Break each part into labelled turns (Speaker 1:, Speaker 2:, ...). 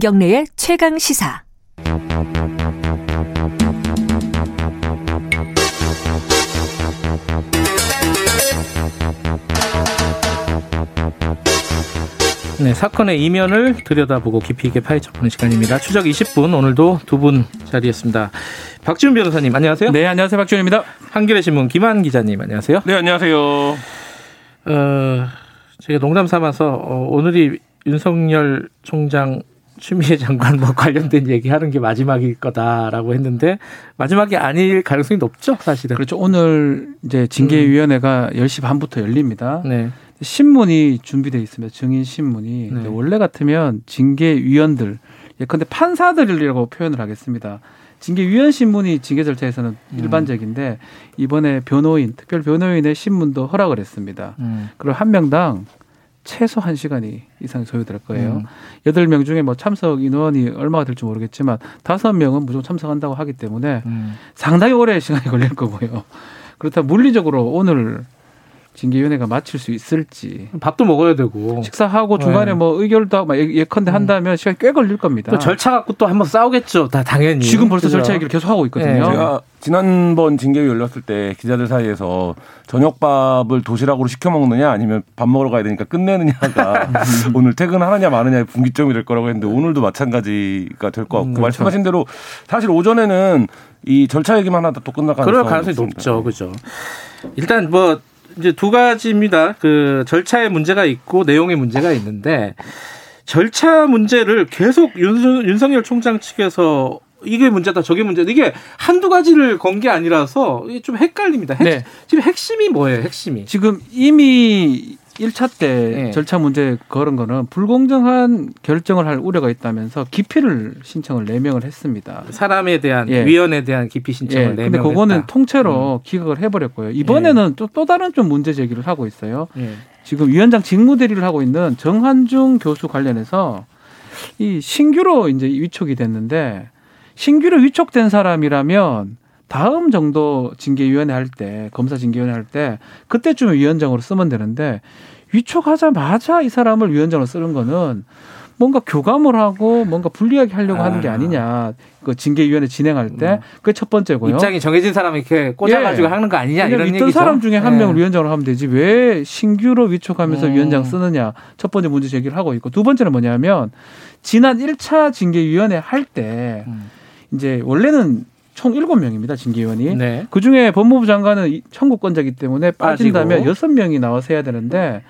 Speaker 1: 김경래의 최강 시사.
Speaker 2: 네, 사건의 이면을 들여다보고 깊이 있게 파헤쳐보는 시간입니다. 추적 20분 오늘도 두 분 자리했습니다. 박지훈 변호사님 안녕하세요.
Speaker 3: 네, 안녕하세요. 박지훈입니다.
Speaker 2: 한겨레 신문 김한 기자님 안녕하세요.
Speaker 4: 네, 안녕하세요.
Speaker 2: 어, 제가 농담 삼아서 어, 오늘이 윤석열 총장 추미애 장관 뭐 관련된 얘기하는 게 마지막일 거다라고 했는데 마지막이 아닐 가능성이 높죠, 사실은.
Speaker 3: 그렇죠. 오늘 이제 징계위원회가 음. 10시 반부터 열립니다. 네. 신문이 준비돼 있습니다. 증인 신문이 네. 원래 같으면 징계위원들 예컨대 판사들이라고 표현을 하겠습니다. 징계위원 신문이 징계 절차에서는 음. 일반적인데 이번에 변호인 특별 변호인의 신문도 허락을 했습니다. 음. 그리고 한 명당 최소 한 시간이 이상 소요될 거예요. 음. 여덟 음. 명 중에 뭐 참석 인원이 얼마가 될지 모르겠지만 다섯 명은 무조건 참석한다고 하기 때문에 음. 상당히 오래 시간이 걸릴 거고요. 그렇다 물리적으로 오늘 징계위원회가 마칠 수 있을지
Speaker 2: 밥도 먹어야 되고
Speaker 3: 식사하고 중간에 네. 뭐 의결도 하고 예, 예컨대 한다면 음. 시간이 꽤 걸릴 겁니다.
Speaker 2: 또 절차 갖고 또 한번 싸우겠죠. 다 당연히
Speaker 3: 지금 벌써 그죠? 절차 얘기를 계속 하고 있거든요. 네.
Speaker 4: 제가 지난번 징계위 열렸을 때 기자들 사이에서 저녁밥을 도시락으로 시켜 먹느냐 아니면 밥 먹으러 가야 되니까 끝내느냐가 오늘 퇴근하느냐 마느냐의 분기점이 될 거라고 했는데 오늘도 마찬가지가 될 것 같고 음, 그렇죠. 말씀하신 대로 사실 오전에는 이 절차 얘기만 하다 또 끝날 가능성이,
Speaker 2: 가능성이 높죠. 그죠. 일단 뭐 이제 두 가지입니다. 그 절차에 문제가 있고 내용에 문제가 있는데 절차 문제를 계속 윤, 윤석열 총장 측에서 이게 문제다 저게 문제다 이게 한두 가지를 건 게 아니라서 좀 헷갈립니다. 핵, 네. 지금 핵심이 뭐예요? 핵심이
Speaker 3: 지금 이미 1차 때 네. 절차 문제 걸은 거는 불공정한 결정을 할 우려가 있다면서 기피를 신청을 내명을 했습니다.
Speaker 2: 사람에 대한 예. 위원에 대한 기피 신청을 예. 내명을
Speaker 3: 근데 그거는 통째로 음. 기각을 해 버렸고요. 이번에는 예. 또, 또 다른 좀 문제 제기를 하고 있어요. 예. 지금 위원장 직무 대리를 하고 있는 정한중 교수 관련해서 이 신규로 이제 위촉이 됐는데 신규로 위촉된 사람이라면 다음 정도 징계위원회 할 때, 검사 징계위원회 할 때, 그때쯤 위원장으로 쓰면 되는데, 위촉하자마자 이 사람을 위원장으로 쓰는 거는 뭔가 교감을 하고 뭔가 불리하게 하려고 아. 하는 게 아. 아니냐. 그 징계위원회 진행할 때 음. 그게 첫 번째고요.
Speaker 2: 입장이 정해진 사람이 이렇게 꽂아가지고 예. 하는 거 아니냐 이런
Speaker 3: 있던
Speaker 2: 얘기죠.
Speaker 3: 사람 중에 한 예. 명을 위원장으로 하면 되지 왜 신규로 위촉하면서 음. 위원장 쓰느냐. 첫 번째 문제 제기를 하고 있고 두 번째는 뭐냐면 지난 1차 징계위원회 할때 음. 이제 원래는 총 7명입니다. 징계위원이. 네. 그 중에 법무부 장관은 청구권자이기 때문에 빠진다면 빠지고. 6명이 나와서 해야 되는데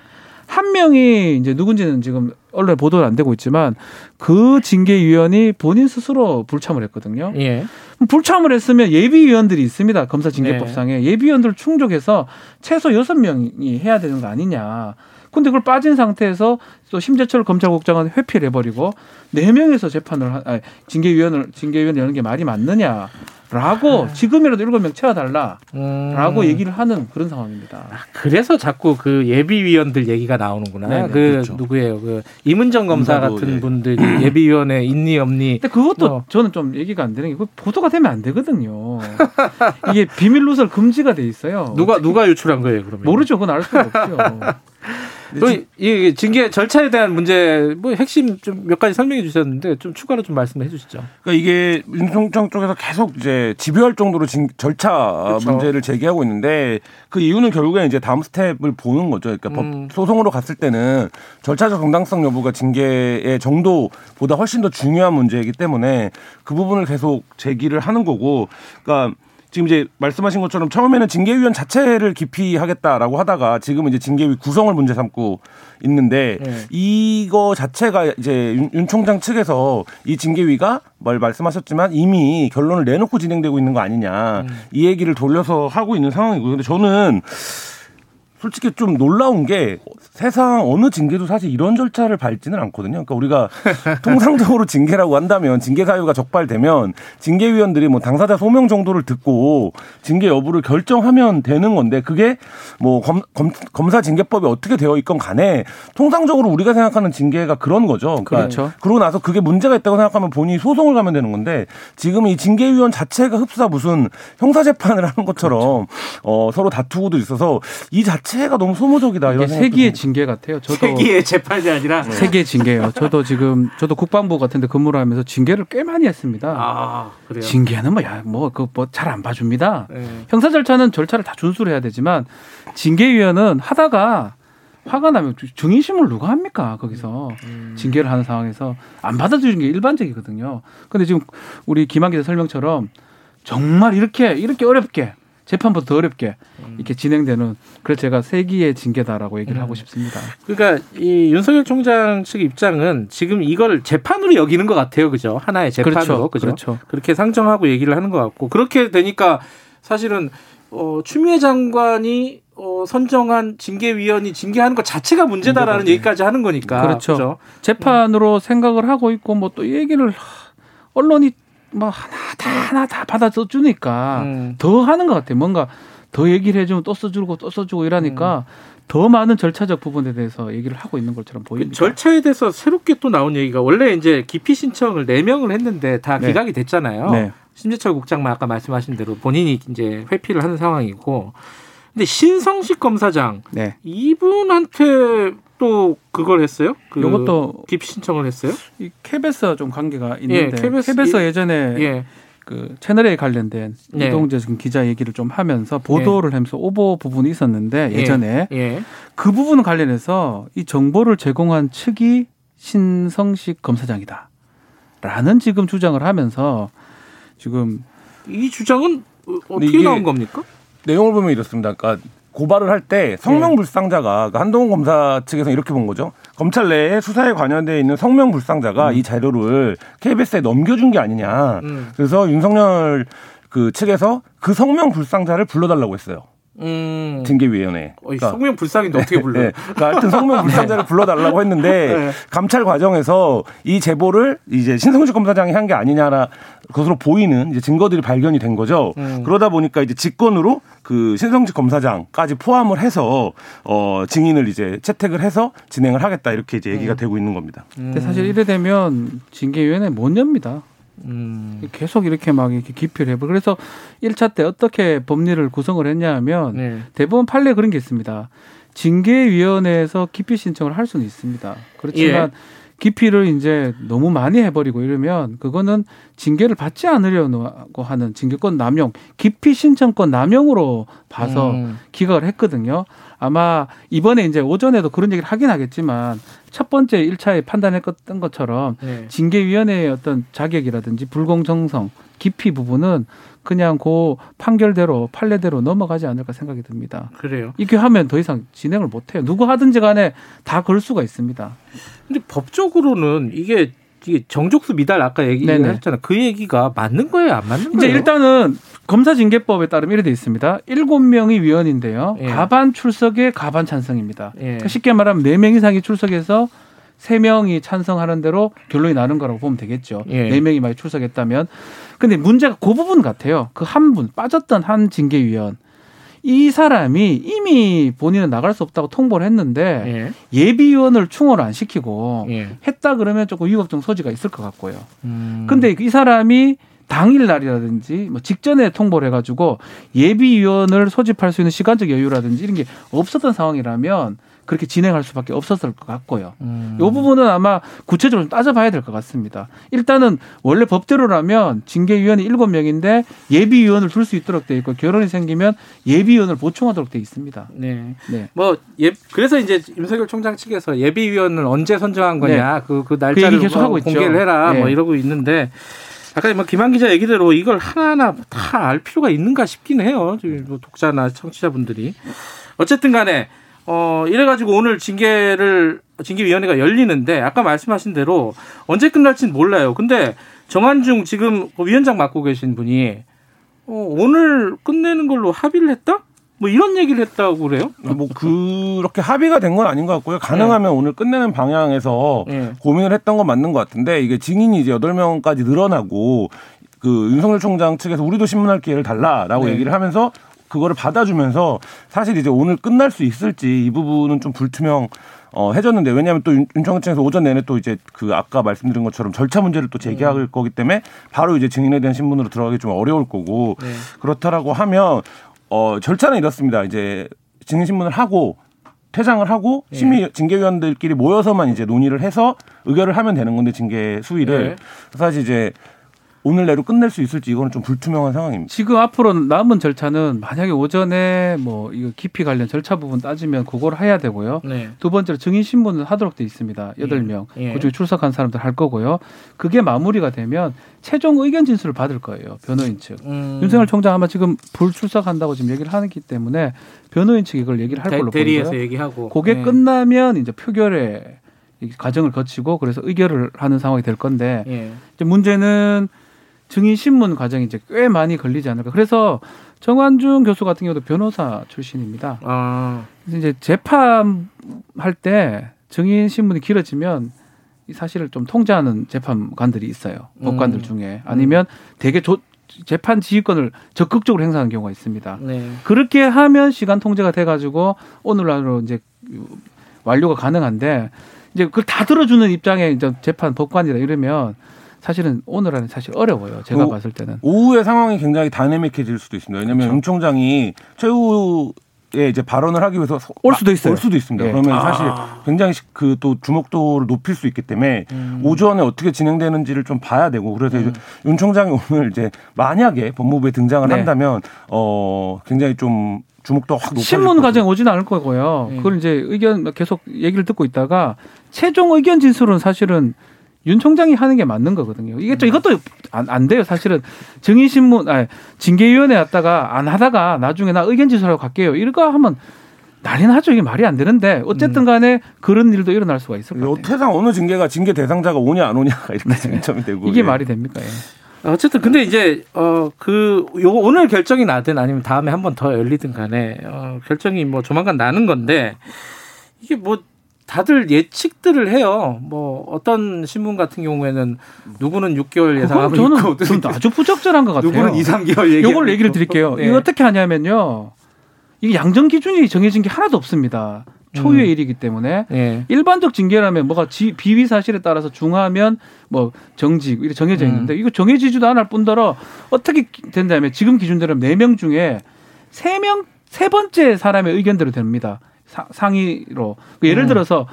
Speaker 3: 한 명이 이제 누군지는 지금 언론에 보도는 안 되고 있지만 그 징계위원이 본인 스스로 불참을 했거든요. 예. 불참을 했으면 예비위원들이 있습니다. 검사 징계법상에 네. 예비위원들 충족해서 최소 6명이 해야 되는 거 아니냐. 근데 그걸 빠진 상태에서 또 심재철 검찰국장은 회피를 해버리고 네 명에서 재판을 하, 아니, 징계위원을 징계위원 여는 게 말이 맞느냐. 라고 아. 지금이라도 일곱 명 채워달라라고 음. 얘기를 하는 그런 상황입니다.
Speaker 2: 아, 그래서 자꾸 그 예비위원들 얘기가 나오는구나. 네네, 그 그렇죠. 누구예요? 그 이문정 검사 같은 예. 분들이 예비위원회 있니 없니?
Speaker 3: 근데 그것도 어. 저는 좀 얘기가 안 되는 게 보도가 되면 안 되거든요. 이게 비밀 누설 금지가 돼 있어요.
Speaker 2: 누가 누가 유출한 거예요? 그러면
Speaker 3: 모르죠. 그건 알 수가 없죠.
Speaker 2: 이 징계 절차에 대한 문제 뭐 핵심 좀 몇 가지 설명해 주셨는데 좀 추가로 좀 말씀해 주시죠.
Speaker 4: 그러니까 이게 윤총장 쪽에서 계속 이제 집요할 정도로 진, 절차 그렇죠. 문제를 제기하고 있는데 그 이유는 결국에 이제 다음 스텝을 보는 거죠. 그러니까 음. 법 소송으로 갔을 때는 절차적 정당성 여부가 징계의 정도보다 훨씬 더 중요한 문제이기 때문에 그 부분을 계속 제기를 하는 거고, 그러니까. 지금 이제 말씀하신 것처럼 처음에는 징계위원 자체를 기피하겠다라고 하다가 지금은 이제 징계위 구성을 문제 삼고 있는데 네. 이거 자체가 이제 윤, 윤, 총장 측에서 이 징계위가 뭘 말씀하셨지만 이미 결론을 내놓고 진행되고 있는 거 아니냐 음. 이 얘기를 돌려서 하고 있는 상황이고요. 근데 저는 솔직히 좀 놀라운 게 세상 어느 징계도 사실 이런 절차를 밟지는 않거든요. 그러니까 우리가 통상적으로 징계라고 한다면 징계 사유가 적발되면 징계위원들이 뭐 당사자 소명 정도를 듣고 징계 여부를 결정하면 되는 건데 그게 뭐 검, 검, 검사 징계법이 어떻게 되어 있건 간에 통상적으로 우리가 생각하는 징계가 그런 거죠. 그러니까 그렇죠. 그러고 나서 그게 문제가 있다고 생각하면 본인이 소송을 가면 되는 건데 지금 이 징계위원 자체가 흡사 무슨 형사재판을 하는 것처럼 그렇죠. 어, 서로 다투고도 있어서 이 자체 자체가 너무 소모적이다.
Speaker 3: 이게 세기의 징계 같아요. 저도
Speaker 2: 세기의 재판이 아니라
Speaker 3: 세기의 징계예요. 저도 지금 저도 국방부 같은데 근무를 하면서 징계를 꽤 많이 했습니다.
Speaker 2: 아 그래요.
Speaker 3: 징계는 뭐야 뭐 그 뭐 잘 안 봐줍니다.
Speaker 2: 네.
Speaker 3: 형사 절차는 절차를 다 준수를 해야 되지만 징계위원은 하다가 화가 나면 증인심을 누가 합니까 거기서
Speaker 2: 음.
Speaker 3: 징계를 하는 상황에서 안 받아주는 게 일반적이거든요. 근데 지금 우리 김한 기자 설명처럼 정말 이렇게 이렇게 어렵게 재판보다 더 어렵게
Speaker 2: 음.
Speaker 3: 이렇게 진행되는 그래서 제가 세기의 징계다라고 얘기를
Speaker 2: 음.
Speaker 3: 하고 싶습니다.
Speaker 2: 그러니까 이 윤석열 총장 측 입장은 지금 이걸 재판으로 여기는 것 같아요, 그죠? 하나의 재판으로, 그죠?
Speaker 3: 그렇죠.
Speaker 2: 그렇게 상정하고 얘기를 하는 것 같고 그렇게 되니까 사실은 어, 추미애 장관이 어, 선정한 징계위원이 징계하는 것 자체가 문제다라는
Speaker 3: 문제다.
Speaker 2: 얘기까지 하는 거니까
Speaker 3: 그렇죠.
Speaker 2: 그죠?
Speaker 3: 재판으로 생각을 하고 있고 뭐 또 얘기를 하- 언론이 뭐 하나 다 하나 다 받아 써주니까
Speaker 2: 음.
Speaker 3: 더 하는 것 같아요. 뭔가 더 얘기를 해주면 또 써주고 또 써주고 이러니까 더 많은 절차적 부분에 대해서 얘기를 하고 있는 것처럼
Speaker 2: 그
Speaker 3: 보입니다.
Speaker 2: 절차에 대해서 새롭게 또 나온 얘기가 원래 이제 기피 신청을 네명을 했는데 다
Speaker 3: 네.
Speaker 2: 기각이 됐잖아요.
Speaker 3: 네.
Speaker 2: 심재철 국장만 아까 말씀하신 대로 본인이 이제 회피를 하는 상황이고 근데 신성식 검사장
Speaker 3: 네.
Speaker 2: 이분한테 또 그걸 했어요? 그
Speaker 3: 요것도
Speaker 2: 기피 신청을 했어요?
Speaker 3: 이 KBS 좀 관계가 있는데
Speaker 2: KBS
Speaker 3: KBS, 예전에
Speaker 2: 예.
Speaker 3: 그 채널에 관련된
Speaker 2: 네.
Speaker 3: 이동재 지금 기자 얘기를 좀 하면서 보도를 하면서 오보 부분이 있었는데 예전에
Speaker 2: 예.
Speaker 3: 그 부분 관련해서 이 정보를 제공한 측이 신성식 검사장이다. 라는 지금 주장을 하면서 지금
Speaker 2: 이 주장은 어- 어떻게 나온 겁니까?
Speaker 4: 내용을 보면 이렇습니다. 그러니까 고발을 할 때 성명불상자가 그러니까 한동훈 검사 측에서 이렇게 본 거죠. 검찰 내에 수사에 관여되어 있는 성명불상자가 이 자료를 KBS에 넘겨준 게 아니냐.
Speaker 2: 음.
Speaker 4: 그래서 윤석열 그 측에서 그 성명불상자를 불러달라고 했어요.
Speaker 2: 음.
Speaker 4: 징계위원회.
Speaker 2: 어, 이 성명 불상인데 어떻게 불러요?
Speaker 4: 네. 그러니까 하여튼 성명 불상자를 불러달라고 했는데
Speaker 2: 네.
Speaker 4: 감찰 과정에서 이 제보를 이제 신성식 검사장이 한 게 아니냐라 것으로 보이는 이제 증거들이 발견이 된 거죠.
Speaker 2: 음.
Speaker 4: 그러다 보니까 이제 직권으로 그 신성식 검사장까지 포함을 해서 어 증인을 이제 채택을 해서 진행을 하겠다 이렇게 이제
Speaker 2: 음.
Speaker 4: 얘기가 되고 있는 겁니다.
Speaker 3: 근데 사실 이래 되면 징계위원회 못 엽니다.
Speaker 2: 음.
Speaker 3: 계속 이렇게 막 이렇게 기피를 해버. 그래서 1차 때 어떻게 법리를 구성을 했냐 하면
Speaker 2: 네.
Speaker 3: 대법원 판례 그런 게 있습니다. 징계위원회에서 기피 신청을 할 수는 있습니다. 그렇지만
Speaker 2: 예.
Speaker 3: 기피를 이제 너무 많이 해버리고 이러면 그거는 징계를 받지 않으려고 하는 징계권 남용, 기피 신청권 남용으로 봐서
Speaker 2: 음.
Speaker 3: 기각을 했거든요. 아마 이번에 이제 오전에도 그런 얘기를 하긴 하겠지만 첫 번째 1차에 판단했던 것처럼
Speaker 2: 네.
Speaker 3: 징계위원회의 어떤 자격이라든지 불공정성, 깊이 부분은 그냥 그 판결대로 판례대로 넘어가지 않을까 생각이 듭니다.
Speaker 2: 그래요.
Speaker 3: 이렇게 하면 더 이상 진행을 못 해요. 누구 하든지 간에 다 걸 수가 있습니다.
Speaker 2: 근데 법적으로는 이게 이게 정족수 미달 아까. 얘기했잖아. 그 얘기가 맞는 거예요, 안 맞는
Speaker 3: 이제
Speaker 2: 거예요?
Speaker 3: 일단은 검사징계법에 따르면 이렇게 돼 있습니다. 일곱 명이 위원인데요.
Speaker 2: 예.
Speaker 3: 가반 출석에 가반 찬성입니다.
Speaker 2: 예.
Speaker 3: 그러니까 쉽게 말하면 네 명 이상이 출석해서 세 명이 찬성하는 대로 결론이 나는 거라고 보면 되겠죠.
Speaker 2: 예.
Speaker 3: 네 명이 많이 출석했다면. 근데 문제가 그 부분 같아요. 그 한 분 빠졌던 한 징계위원. 이 사람이 이미 본인은 나갈 수 없다고 통보를 했는데
Speaker 2: 예.
Speaker 3: 예비위원을 충원을 안 시키고
Speaker 2: 예.
Speaker 3: 했다 그러면 조금 위법적 소지가 있을 것 같고요.
Speaker 2: 음.
Speaker 3: 근데 이 사람이 당일 날이라든지 뭐 직전에 통보를 해가지고 예비위원을 소집할 수 있는 시간적 여유라든지 이런 게 없었던 상황이라면 그렇게 진행할 수밖에 없었을 것 같고요.
Speaker 2: 음.
Speaker 3: 이 부분은 아마 구체적으로 좀 따져봐야 될 것 같습니다. 일단은 원래 법대로라면 징계위원이 일곱 명인데 예비위원을 둘 수 있도록 돼 있고 결혼이 생기면 예비위원을 보충하도록 돼 있습니다.
Speaker 2: 네.
Speaker 3: 네.
Speaker 2: 뭐 예, 그래서 이제 윤석열 총장 측에서 예비위원을 언제 선정한 거냐 그그 날짜를
Speaker 3: 네. 얘기 계속
Speaker 2: 뭐
Speaker 3: 하고 있죠.
Speaker 2: 공개를 해라
Speaker 3: 네.
Speaker 2: 뭐 이러고 있는데 아까 뭐 김한 기자 얘기대로 이걸 하나하나 다 알 필요가 있는가 싶긴 해요. 지금 뭐 독자나 청취자분들이 어쨌든 간에 어 이래가지고 오늘 징계를 징계위원회가 열리는데 아까 말씀하신 대로 언제 끝날지는 몰라요. 근데 정한중 지금 그 위원장 맡고 계신 분이 어, 오늘 끝내는 걸로 합의를 했다? 뭐 이런 얘기를 했다고 그래요?
Speaker 4: 뭐 그렇게 합의가 된 건 아닌 것 같고요. 가능하면 오늘 끝내는 방향에서
Speaker 2: 예.
Speaker 4: 고민을 했던 건 맞는 것 같은데 이게 증인이 이제 8명까지 늘어나고 그 윤석열 총장 측에서 우리도 신문할 기회를 달라라고
Speaker 2: 네.
Speaker 4: 얘기를 하면서 그거를 받아주면서 사실 이제 오늘 끝날 수 있을지 이 부분은 좀 불투명 어, 해줬는데 왜냐하면 또 윤- 윤총장 측에서 오전 내내 또 이제 그 아까 말씀드린 것처럼 절차 문제를 또 제기할
Speaker 2: 음.
Speaker 4: 거기 때문에 바로 이제 증인에 대한 신문으로 들어가기 좀 어려울 거고
Speaker 2: 네.
Speaker 4: 그렇다라고 하면 어 절차는 이렇습니다. 이제 증인 신문을 하고 퇴장을 하고
Speaker 2: 예.
Speaker 4: 심의 징계위원들끼리 모여서만 이제 논의를 해서 의결을 하면 되는 건데 징계 수위를
Speaker 2: 예.
Speaker 4: 사실 이제 오늘 내로 끝낼 수 있을지 이거는 좀 불투명한 상황입니다.
Speaker 3: 지금 앞으로 남은 절차는 만약에 오전에 뭐 이거 깊이 관련 절차 부분 따지면 그걸 해야 되고요.
Speaker 2: 네.
Speaker 3: 두 번째로 증인 신문을 하도록 돼 있습니다. 여덟 명
Speaker 2: 예.
Speaker 3: 그중에 출석한 사람들 할 거고요. 그게 마무리가 되면 최종 의견 진술을 받을 거예요. 변호인 측.
Speaker 2: 음.
Speaker 3: 윤석열 총장 아마 지금 불출석한다고 지금 얘기를 하기 때문에 변호인 측이 이걸 얘기를 할
Speaker 2: 대-
Speaker 3: 걸로
Speaker 2: 대리에서
Speaker 3: 보이고요.
Speaker 2: 얘기하고
Speaker 3: 그게
Speaker 2: 예.
Speaker 3: 끝나면 이제 표결에 이 과정을 거치고 그래서 의결을 하는 상황이 될 건데
Speaker 2: 예.
Speaker 3: 이제 문제는 증인 신문 과정이 이제 꽤 많이 걸리지 않을까. 그래서 정환준 교수 같은 경우도 변호사 출신입니다.
Speaker 2: 아.
Speaker 3: 그래서 이제 재판할 때 증인 신문이 길어지면 이 사실을 좀 통제하는 재판관들이 있어요. 법관들
Speaker 2: 음.
Speaker 3: 중에 아니면 되게 조, 재판 지휘권을 적극적으로 행사하는 경우가 있습니다.
Speaker 2: 네.
Speaker 3: 그렇게 하면 시간 통제가 돼가지고 오늘날로 이제 완료가 가능한데 이제 그걸 다 들어주는 입장에 이제 재판 법관이다 이러면 사실은 오늘 안에 사실 어려워요. 제가
Speaker 4: 오.
Speaker 3: 봤을 때는.
Speaker 4: 오후에 상황이 굉장히 다이내믹해질 수도 있습니다. 왜냐하면
Speaker 3: 그렇죠.
Speaker 4: 윤 총장이 최후에 이제 발언을 하기 위해서 소-
Speaker 3: 올 수도 있어요.
Speaker 4: 올 수도 있습니다.
Speaker 3: 예.
Speaker 4: 그러면
Speaker 2: 아.
Speaker 4: 사실 굉장히 그 또 주목도를 높일 수 있기 때문에
Speaker 2: 음.
Speaker 4: 오전에 어떻게 진행되는지를 좀 봐야 되고 그래서 이제 윤 총장이 오늘 이제 만약에 법무부에 등장을
Speaker 3: 네.
Speaker 4: 한다면 어 굉장히 좀 주목도가 확 높아질
Speaker 3: 신문
Speaker 4: 것
Speaker 3: 과정 오지는 않을 거고요.
Speaker 2: 네.
Speaker 3: 그걸 이제 의견 계속 얘기를 듣고 있다가 최종 의견 진술은 사실은 윤 총장이 하는 게 맞는 거거든요. 이게 또 이것도 안, 안 돼요. 사실은 증인 신문, 아니, 징계위원회 왔다가 안 하다가 나중에 나 의견 진술하고 갈게요. 이거 하면 난리 나죠. 이게 말이 안 되는데 어쨌든 간에 그런 일도 일어날 수가 있을 것
Speaker 4: 같아요.
Speaker 3: 같아요.
Speaker 4: 태상 어느 징계가 징계 대상자가 오냐 안 오냐가 이렇게 쟁점이 되고
Speaker 3: 이게
Speaker 4: 예.
Speaker 3: 말이 됩니까? 예.
Speaker 2: 어쨌든 근데 이제 어그 요거 오늘 결정이 나든 아니면 다음에 한 번 더 열리든 간에 어 결정이 뭐 조만간 나는 건데 이게 뭐 다들 예측들을 해요. 뭐 어떤 신문 같은 경우에는 누구는 6개월
Speaker 3: 그건
Speaker 2: 예상하고
Speaker 3: 저는
Speaker 2: 있고
Speaker 3: 좀 아주 부적절한 것 같아요.
Speaker 2: 누구는 2, 3개월 얘기.
Speaker 3: 요걸 얘기를 드릴게요.
Speaker 2: 네.
Speaker 3: 이거 어떻게 하냐면요. 이게 양정 기준이 정해진 게 하나도 없습니다. 초유의
Speaker 2: 음.
Speaker 3: 일이기 때문에
Speaker 2: 예.
Speaker 3: 일반적 징계라면 뭐가 지- 비위 사실에 따라서 중하면 뭐 정직 이렇게 정해져
Speaker 2: 음.
Speaker 3: 있는데 이거 정해지지도 않을 뿐더러 어떻게 된다면 지금 기준대로 네명 중에 세명세 번째 사람의 의견대로 됩니다. 사- 상위로 그 예를
Speaker 2: 음.
Speaker 3: 들어서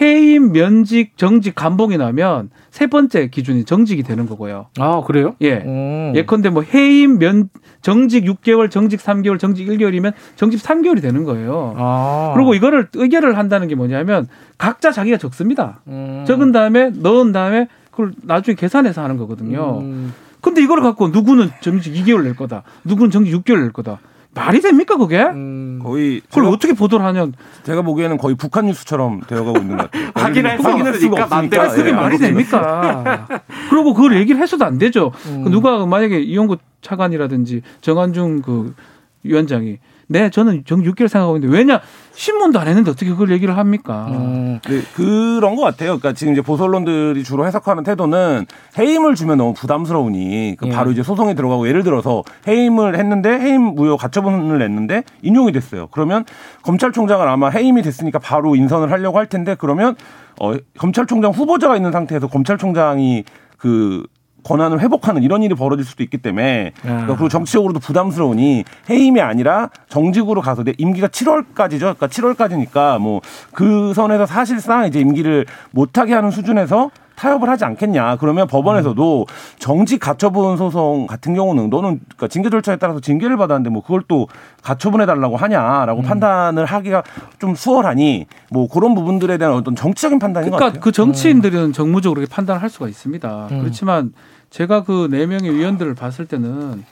Speaker 3: 해임, 면직, 정직, 감봉이 나면 세 번째 기준이 정직이 되는 거고요.
Speaker 2: 아 그래요?
Speaker 3: 예.
Speaker 2: 음.
Speaker 3: 예컨대 뭐 해임 면 정직 6개월, 정직 3개월, 정직 1개월이면 정직 3개월이 되는 거예요.
Speaker 2: 아.
Speaker 3: 그리고 이거를 의결을 한다는 게 뭐냐면 각자 자기가 적습니다.
Speaker 2: 음.
Speaker 3: 적은 다음에 넣은 다음에 그걸 나중에 계산해서 하는 거거든요.
Speaker 2: 음.
Speaker 3: 근데 이걸 갖고 누구는 정직 2개월 낼 거다. 누구는 정직 6개월 낼 거다. 말이 됩니까 그게?
Speaker 2: 음.
Speaker 4: 거의
Speaker 3: 그걸
Speaker 4: 제가,
Speaker 3: 어떻게 보도를 하냐?
Speaker 4: 제가 보기에는 거의 북한 뉴스처럼 되어가고 있는 것 같아요.
Speaker 2: 확인할
Speaker 4: 확인할
Speaker 2: 수가
Speaker 4: 없으니까
Speaker 2: 맘대로
Speaker 3: 그게
Speaker 2: 예,
Speaker 3: 말이 됩니까? 그리고 그걸 얘기를 해서도 안 되죠.
Speaker 2: 음.
Speaker 3: 그 누가 만약에 이용구 차관이라든지 정한중 그 위원장이 네 저는 정 6개월 생각하고 있는데 왜냐 신문도 안 했는데 어떻게 그걸 얘기를 합니까?
Speaker 2: 음.
Speaker 4: 네, 그런 것 같아요. 그러니까 지금 이제 보수 언론들이 주로 해석하는 태도는 해임을 주면 너무 부담스러우니 그
Speaker 2: 예.
Speaker 4: 바로 이제 소송이 들어가고 예를 들어서 해임을 했는데 해임 무효 가처분을 냈는데 인용이 됐어요. 그러면 검찰총장은 아마 해임이 됐으니까 바로 인선을 하려고 할 텐데 그러면 어, 검찰총장 후보자가 있는 상태에서 검찰총장이 그 권한을 회복하는 이런 일이 벌어질 수도 있기 때문에 그러니까 그리고 정치적으로도 부담스러우니 해임이 아니라 정직으로 가서 내 임기가 7월까지죠. 그러니까 7월까지니까 뭐 그 선에서 사실상 이제 임기를 못하게 하는 수준에서 타협을 하지 않겠냐. 그러면 법원에서도 정직 가처분 소송 같은 경우는 너는 그러니까 징계 절차에 따라서 징계를 받았는데 뭐 그걸 또 가처분해 달라고 하냐라고 판단을 하기가 좀 수월하니 뭐 그런 부분들에 대한 어떤 정치적인 판단인 것
Speaker 3: 그러니까
Speaker 4: 같아요.
Speaker 3: 그 정치인들은 정무적으로 그렇게 판단할 수가 있습니다.
Speaker 2: 음.
Speaker 3: 그렇지만 제가 그 네 명의 위원들을 봤을 때는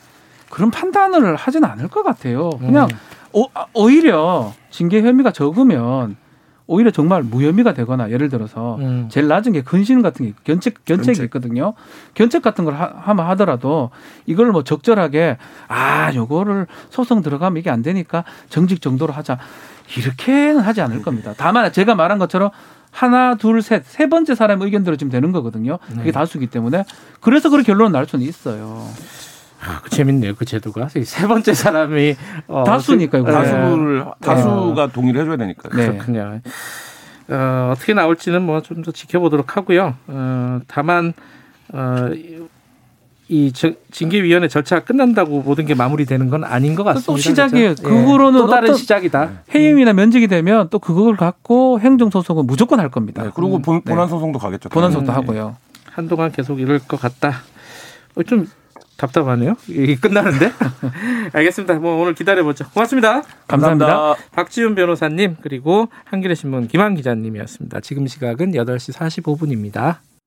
Speaker 3: 그런 판단을 하진 않을 것 같아요. 그냥 오, 아, 오히려 징계 혐의가 적으면 오히려 정말 무혐의가 되거나 예를 들어서
Speaker 2: 음.
Speaker 3: 제일 낮은 게 근신 같은 게 견책 견책이
Speaker 4: 견책.
Speaker 3: 있거든요. 견책 같은 걸 하, 하면 하더라도 이걸 뭐 적절하게 아 요거를 소송 들어가면 이게 안 되니까 정직 정도로 하자 이렇게는 하지 않을 겁니다. 다만 제가 말한 것처럼 하나 둘 셋 세 번째 사람의 의견대로 지금 되는 거거든요. 그게 다수기 때문에 그래서 그런 결론을 날 수는 있어요.
Speaker 2: 아, 그 재밌네요. 그 제도가 세 번째 사람이 어,
Speaker 3: 다수니까요,
Speaker 2: 네.
Speaker 4: 다수를 다수가 동의를 해줘야 되니까.
Speaker 3: 네.
Speaker 2: 그렇군요. 어, 어떻게 나올지는 뭐 좀 더 지켜보도록 하고요. 어, 다만 어, 이 징계위원회 절차가 끝난다고 모든 게 마무리되는 건 아닌 것 같습니다.
Speaker 3: 또 시작이에요.
Speaker 2: 그렇죠?
Speaker 3: 그거로는
Speaker 2: 또 다른 시작이다.
Speaker 3: 해임이나 면직이 되면 또 그걸 갖고 행정 소송은 무조건 할 겁니다.
Speaker 4: 네, 그리고 본,
Speaker 3: 네.
Speaker 4: 본안 소송도 가겠죠.
Speaker 3: 본안 소송도
Speaker 2: 음,
Speaker 3: 하고요.
Speaker 2: 한동안 계속 이럴 것 같다. 어, 좀 답답하네요. 이게 끝나는데. 알겠습니다. 뭐 오늘 기다려보죠. 고맙습니다.
Speaker 3: 감사합니다.
Speaker 4: 감사합니다.
Speaker 2: 박지훈 변호사님 그리고 한겨레 신문 김한 기자님이었습니다. 지금 시각은 8시 45분입니다.